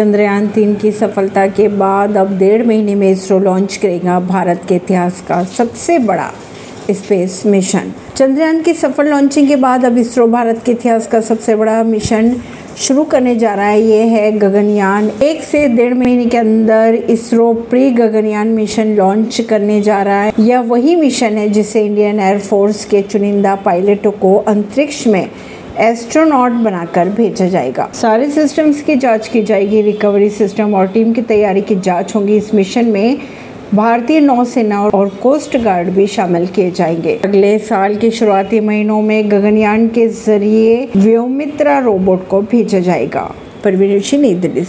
चंद्रयान तीन की सफलता के बाद अब डेढ़ महीने में इसरो लॉन्च करेगा भारत के इतिहास का सबसे बड़ा स्पेस मिशन चंद्रयान की सफल लॉन्चिंग के बाद अब इसरो भारत के इतिहास का सबसे बड़ा मिशन शुरू करने जा रहा है। ये है गगनयान एक से डेढ़ महीने के अंदर ISRO pre Gaganyaan mission launch करने जा रहा है। यह वही मिशन है जिसे इंडियन एयरफोर्स के चुनिंदा पायलटों को अंतरिक्ष में एस्ट्रोनॉट बनाकर भेजा जाएगा। सारे सिस्टम्स की जाँच की जाएगी रिकवरी सिस्टम और टीम की तैयारी की जाँच होगी। इस मिशन में भारतीय नौसेना और कोस्ट गार्ड भी शामिल किए जाएँगे। अगले साल के शुरुआती महीनों में गगनयान के ज़रिए व्योमित्रा रोबोट को भेजा जाएगा। परवीन सिंह नई दिल्ली